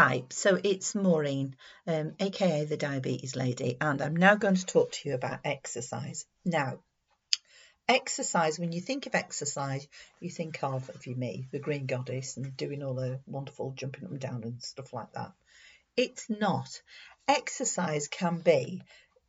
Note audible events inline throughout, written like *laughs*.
Hi, so it's Maureen, um, aka the Diabetes Lady, and I'm now going to talk to you about exercise. Now, exercise, when you think of exercise, you think of, if you me, the Green Goddess and doing all the wonderful jumping up and down and stuff like that. It's not. Exercise can be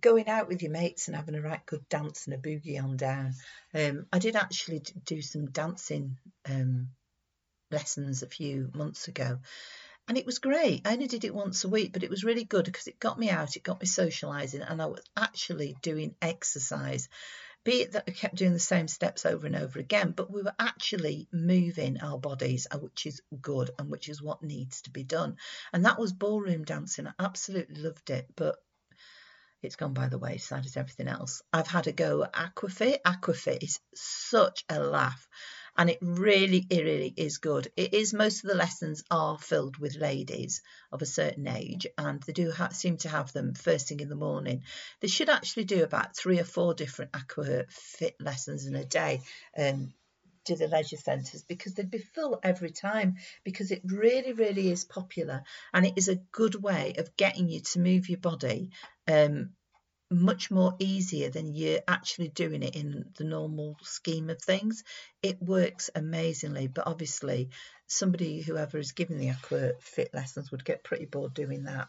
going out with your mates and having a right good dance and a boogie on down. Um, I did actually do some dancing um, lessons a few months ago and it was great. I only did it once a week, but it was really good because it got me out, it got me socializing, and I was actually doing exercise. Be it that I kept doing the same steps over and over again, but we were actually moving our bodies, uh, which is good and which is what needs to be done. And that was ballroom dancing. I absolutely loved it, but it's gone by the wayside as everything else. I've had a go at Aquafit. Aquafit is such a laugh and it really, it really is good. It is most of the lessons are filled with ladies of a certain age, and they do ha- seem to have them first thing in the morning. They should actually do about three or four different aqua fit lessons in a day. Um, to the leisure centres because they'd be full every time because it really really is popular and it is a good way of getting you to move your body um, much more easier than you're actually doing it in the normal scheme of things. It works amazingly, but obviously, somebody whoever is giving the aqua fit lessons would get pretty bored doing that.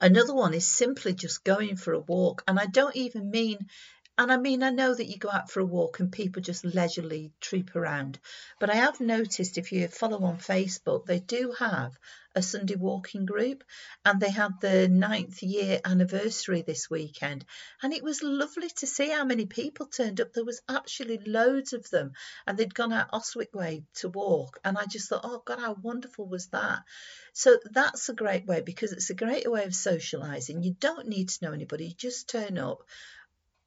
Another one is simply just going for a walk, and I don't even mean and I mean, I know that you go out for a walk and people just leisurely troop around, but I have noticed if you follow on Facebook, they do have a Sunday walking group and they had the ninth year anniversary this weekend. And it was lovely to see how many people turned up. There was actually loads of them and they'd gone out Oswick Way to walk. And I just thought, oh God, how wonderful was that? So that's a great way because it's a great way of socialising. You don't need to know anybody, you just turn up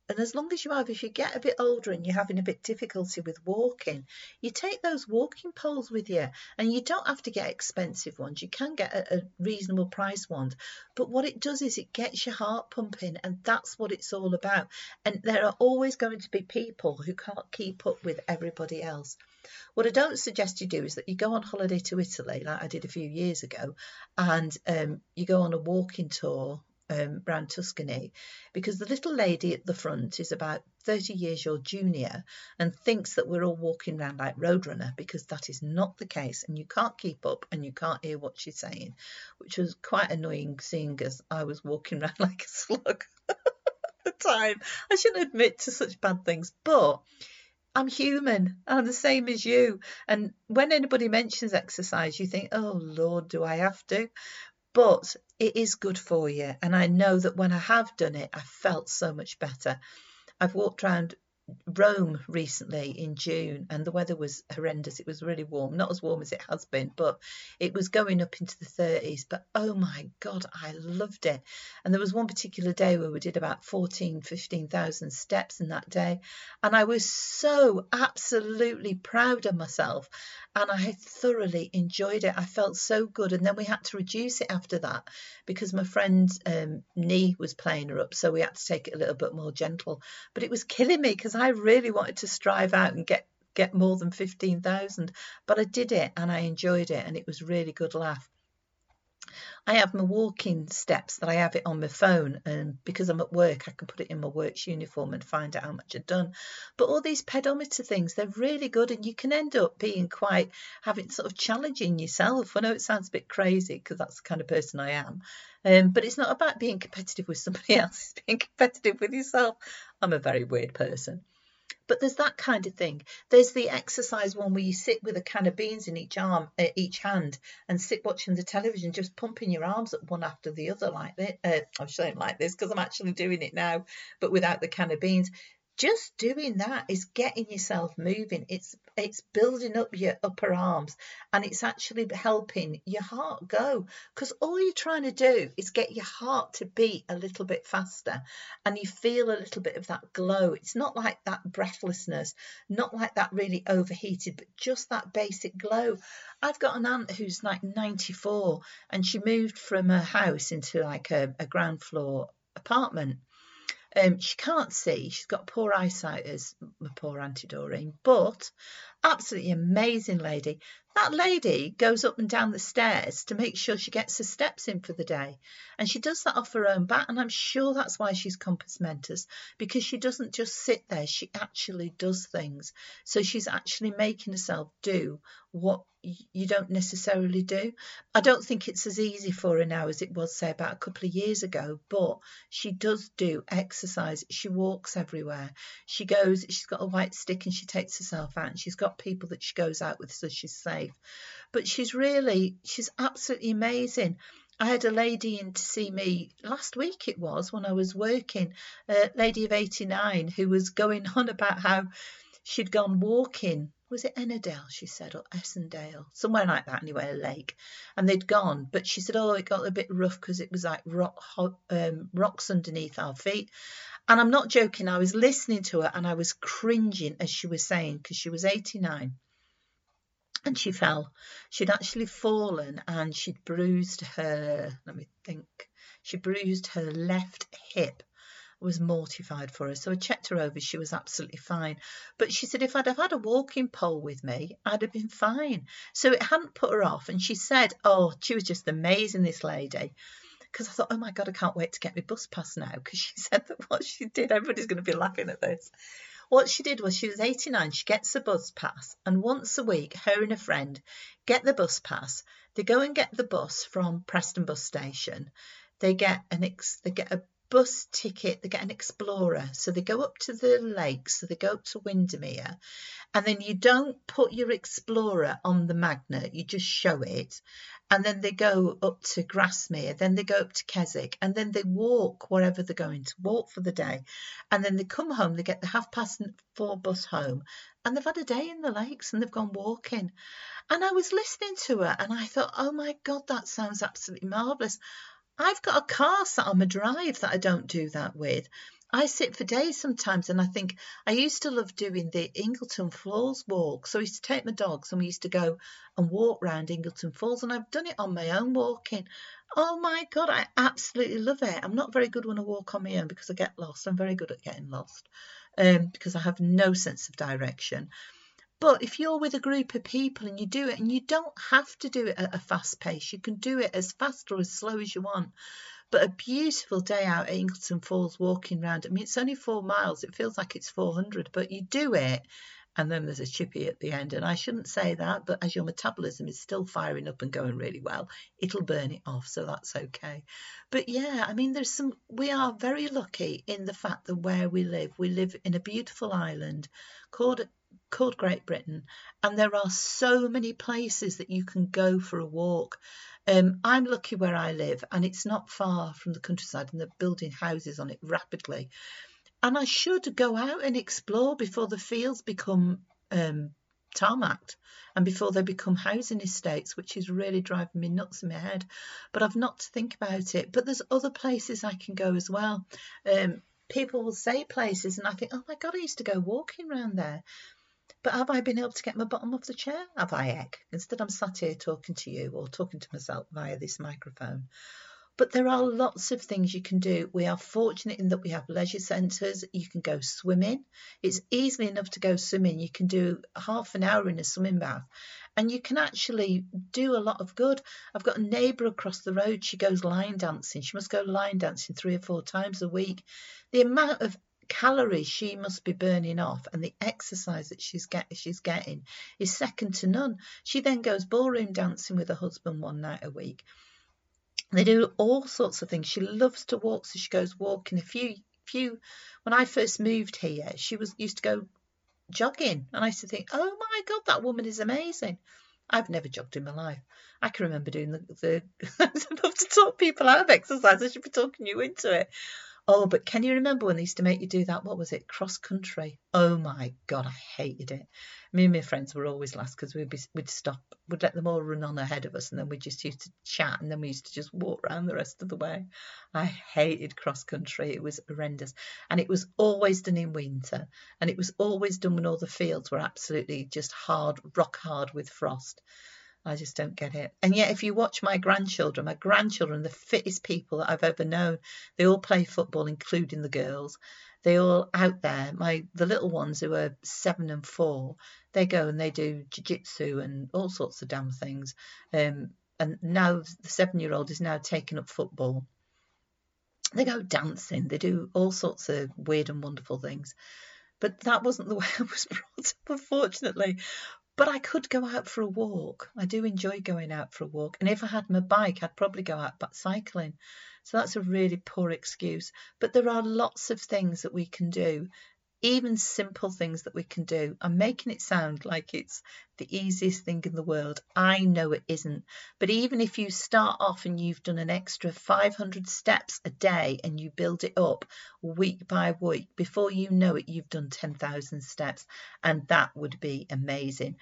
and as long as you have, if you get a bit older and you're having a bit difficulty with walking, you take those walking poles with you and you don't have to get expensive ones. You can get a, a reasonable price ones. But what it does is it gets your heart pumping and that's what it's all about. And there are always going to be people who can't keep up with everybody else. What I don't suggest you do is that you go on holiday to Italy, like I did a few years ago, and um, you go on a walking tour um, around Tuscany because the little lady at the front is about 30 years your junior and thinks that we're all walking around like Roadrunner because that is not the case and you can't keep up and you can't hear what she's saying, which was quite annoying seeing as I was walking *laughs* around like a slug *laughs* at the time. I shouldn't admit to such bad things, but I'm human. I'm the same as you. And when anybody mentions exercise, you think, oh Lord, do I have to? But it is good for you. And I know that when I have done it, I felt so much better. I've walked around Rome recently in June and the weather was horrendous. It was really warm, not as warm as it has been, but it was going up into the 30s. But oh my God, I loved it. And there was one particular day where we did about 14, 15,000 steps in that day. And I was so absolutely proud of myself and I thoroughly enjoyed it. I felt so good. And then we had to reduce it after that because my friend's um, knee was playing her up. So we had to take it a little bit more gentle. But it was killing me because I really wanted to strive out and get get more than 15,000 but I did it and I enjoyed it and it was really good laugh I have my walking steps that I have it on my phone, and because I'm at work, I can put it in my work's uniform and find out how much I've done. But all these pedometer things, they're really good, and you can end up being quite having sort of challenging yourself. I know it sounds a bit crazy because that's the kind of person I am, um, but it's not about being competitive with somebody *laughs* else, it's being competitive with yourself. I'm a very weird person. But there's that kind of thing. There's the exercise one where you sit with a can of beans in each arm, uh, each hand, and sit watching the television, just pumping your arms up one after the other like this. Uh, I'm showing like this because I'm actually doing it now, but without the can of beans just doing that is getting yourself moving it's it's building up your upper arms and it's actually helping your heart go. Because all you're trying to do is get your heart to beat a little bit faster and you feel a little bit of that glow. It's not like that breathlessness not like that really overheated but just that basic glow. I've got an aunt who's like 94 and she moved from her house into like a, a ground floor apartment um, she can't see. She's got poor eyesight, as my poor Auntie Doreen, but absolutely amazing lady. That lady goes up and down the stairs to make sure she gets her steps in for the day. And she does that off her own bat. And I'm sure that's why she's compos mentis, because she doesn't just sit there, she actually does things. So she's actually making herself do what you don't necessarily do. I don't think it's as easy for her now as it was, say, about a couple of years ago, but she does do exercise. She walks everywhere. She goes, she's got a white stick and she takes herself out, and she's got people that she goes out with so she's safe. But she's really, she's absolutely amazing. I had a lady in to see me last week, it was when I was working, a lady of 89 who was going *laughs* on about how she'd gone walking was it Ennerdale, she said, or Essendale, somewhere like that anyway, a lake. And they'd gone, but she said, oh, it got a bit rough because it was like rock, um, rocks underneath our feet. And I'm not joking, I was listening to her and I was cringing as she was saying, because she was 89 and she fell. She'd actually fallen and she'd bruised her, let me think, she bruised her left hip I was mortified for her. So I checked her over. She was absolutely fine. But she said if I'd have had a walking pole with me, I'd have been fine. So it hadn't put her off. And she said, oh, she was just amazing, this lady. Because I thought, oh my God, I can't wait to get my bus pass now. Because she *laughs* said that what she did, everybody's going to be laughing at this. What she did was she was 89, she gets a bus pass, and once a week, her and a friend get the bus pass. They go and get the bus from Preston bus station. They get an ex, they get a bus ticket, they get an Explorer. So they go up to the lake, so they go up to Windermere, and then you don't put your Explorer on the magnet, you just show it. And then they go up to Grasmere, then they go up to Keswick, and then they walk wherever they're going to walk for the day. And then they come home, they get the half past four bus home, and they've had a day in the lakes and they've gone walking. And I was listening to her and I thought, oh my God, that sounds absolutely marvellous. I've got a car sat on my drive that I don't do that with. I sit for days sometimes and I think I used to love doing the Ingleton Falls walk. So I used to take my dogs and we used to go and walk round Ingleton Falls and I've done it on my own walking. Oh my God, I absolutely love it. I'm not very good when I walk on my own because I get lost. I'm very good at getting lost um, because I have no sense of direction. But if you're with a group of people and you do it, and you don't have to do it at a fast pace, you can do it as fast or as slow as you want. But a beautiful day out at Ingleton Falls walking around. I mean, it's only four miles. It feels like it's 400, but you do it. And then there's a chippy at the end. And I shouldn't say that, but as your metabolism is still firing up and going really well, it'll burn it off. So that's okay. But yeah, I mean, there's some, we are very lucky in the fact that where we live, we live in a beautiful island called called Great Britain, and there are so many places that you can go for a walk. Um, I'm lucky where I live, and it's not far from the countryside, and they're building houses on it rapidly. And I should go out and explore before the fields become um, tarmacked and before they become housing estates, which is really driving me nuts in my head. But I've not to think about it. But there's other places I can go as well. Um, people will say places, and I think, oh my God, I used to go walking around there. But have I been able to get my bottom off the chair? Have I? Instead, I'm sat here talking to you or talking to myself via this microphone. But there are lots of things you can do. We are fortunate in that we have leisure centres. You can go swimming. It's easily enough to go swimming. You can do half an hour in a swimming bath and you can actually do a lot of good. I've got a neighbour across the road. She goes line dancing. She must go line dancing three or four times a week. The amount of calories she must be burning off and the exercise that she's get she's getting is second to none. She then goes ballroom dancing with her husband one night a week. They do all sorts of things. She loves to walk, so she goes walking. A few few when I first moved here, she was used to go jogging, and I used to think, oh my god, that woman is amazing. I've never jogged in my life. I can remember doing the, the *laughs* I love to talk people out of exercise. I should be talking you into it. Oh, but can you remember when they used to make you do that? What was it? Cross country. Oh my God, I hated it. Me and my friends were always last because we'd, be, we'd stop, we'd let them all run on ahead of us and then we just used to chat and then we used to just walk around the rest of the way. I hated cross country. It was horrendous. And it was always done in winter and it was always done when all the fields were absolutely just hard, rock hard with frost. I just don't get it. And yet, if you watch my grandchildren, my grandchildren, the fittest people that I've ever known, they all play football, including the girls. they all out there. My the little ones who are seven and four, they go and they do jiu-jitsu and all sorts of damn things. Um, and now the seven-year-old is now taking up football. They go dancing. They do all sorts of weird and wonderful things. But that wasn't the way *laughs* I was brought up, unfortunately. But I could go out for a walk. I do enjoy going out for a walk. And if I had my bike, I'd probably go out but cycling. So that's a really poor excuse. But there are lots of things that we can do even simple things that we can do. I'm making it sound like it's the easiest thing in the world. I know it isn't. But even if you start off and you've done an extra 500 steps a day and you build it up week by week, before you know it, you've done 10,000 steps. And that would be amazing.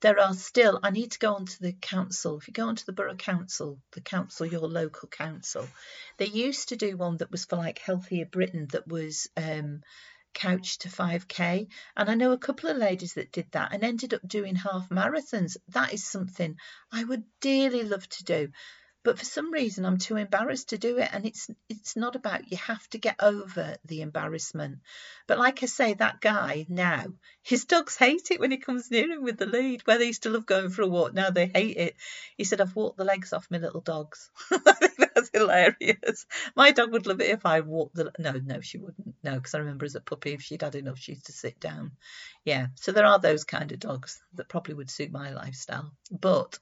There are still, I need to go on to the council. If you go onto the borough council, the council, your local council, they used to do one that was for like Healthier Britain that was, um, couch to 5k and i know a couple of ladies that did that and ended up doing half marathons. That is something i would dearly love to do but for some reason I'm too embarrassed to do it and it's it's not about you have to get over the embarrassment. But like I say that guy now his dogs hate it when he comes near him with the lead where they used to love going for a walk. Now they hate it. He said I've walked the legs off my little dogs. *laughs* That's hilarious. My dog would love it if I walked the no no she wouldn't. No because I remember as a puppy if she'd had enough she used to sit down. Yeah so there are those kind of dogs that probably would suit my lifestyle. But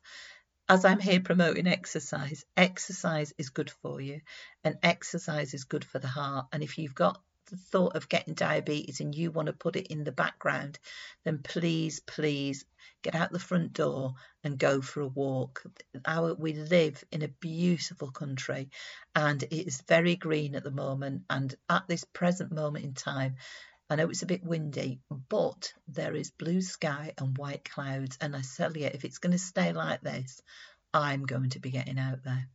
as I'm here promoting exercise, exercise is good for you and exercise is good for the heart. And if you've got the thought of getting diabetes and you want to put it in the background, then please, please get out the front door and go for a walk. Our, we live in a beautiful country and it is very green at the moment. And at this present moment in time, I know it's a bit windy, but there is blue sky and white clouds. And I tell you, if it's going to stay like this, I'm going to be getting out there.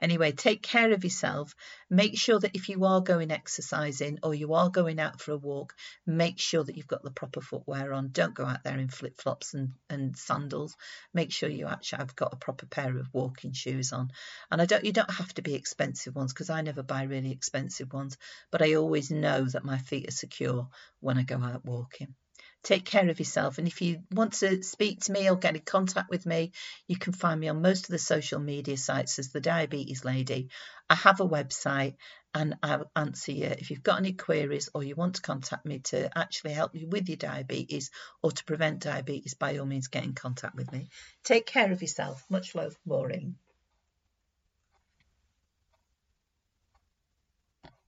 Anyway, take care of yourself. Make sure that if you are going exercising or you are going out for a walk, make sure that you've got the proper footwear on. Don't go out there in flip flops and, and sandals. Make sure you actually have got a proper pair of walking shoes on. And I don't you don't have to be expensive ones because I never buy really expensive ones, but I always know that my feet are secure when I go out walking take care of yourself. And if you want to speak to me or get in contact with me, you can find me on most of the social media sites as the Diabetes Lady. I have a website and I'll answer you if you've got any queries or you want to contact me to actually help you with your diabetes or to prevent diabetes, by all means, get in contact with me. Take care of yourself. Much love, Maureen.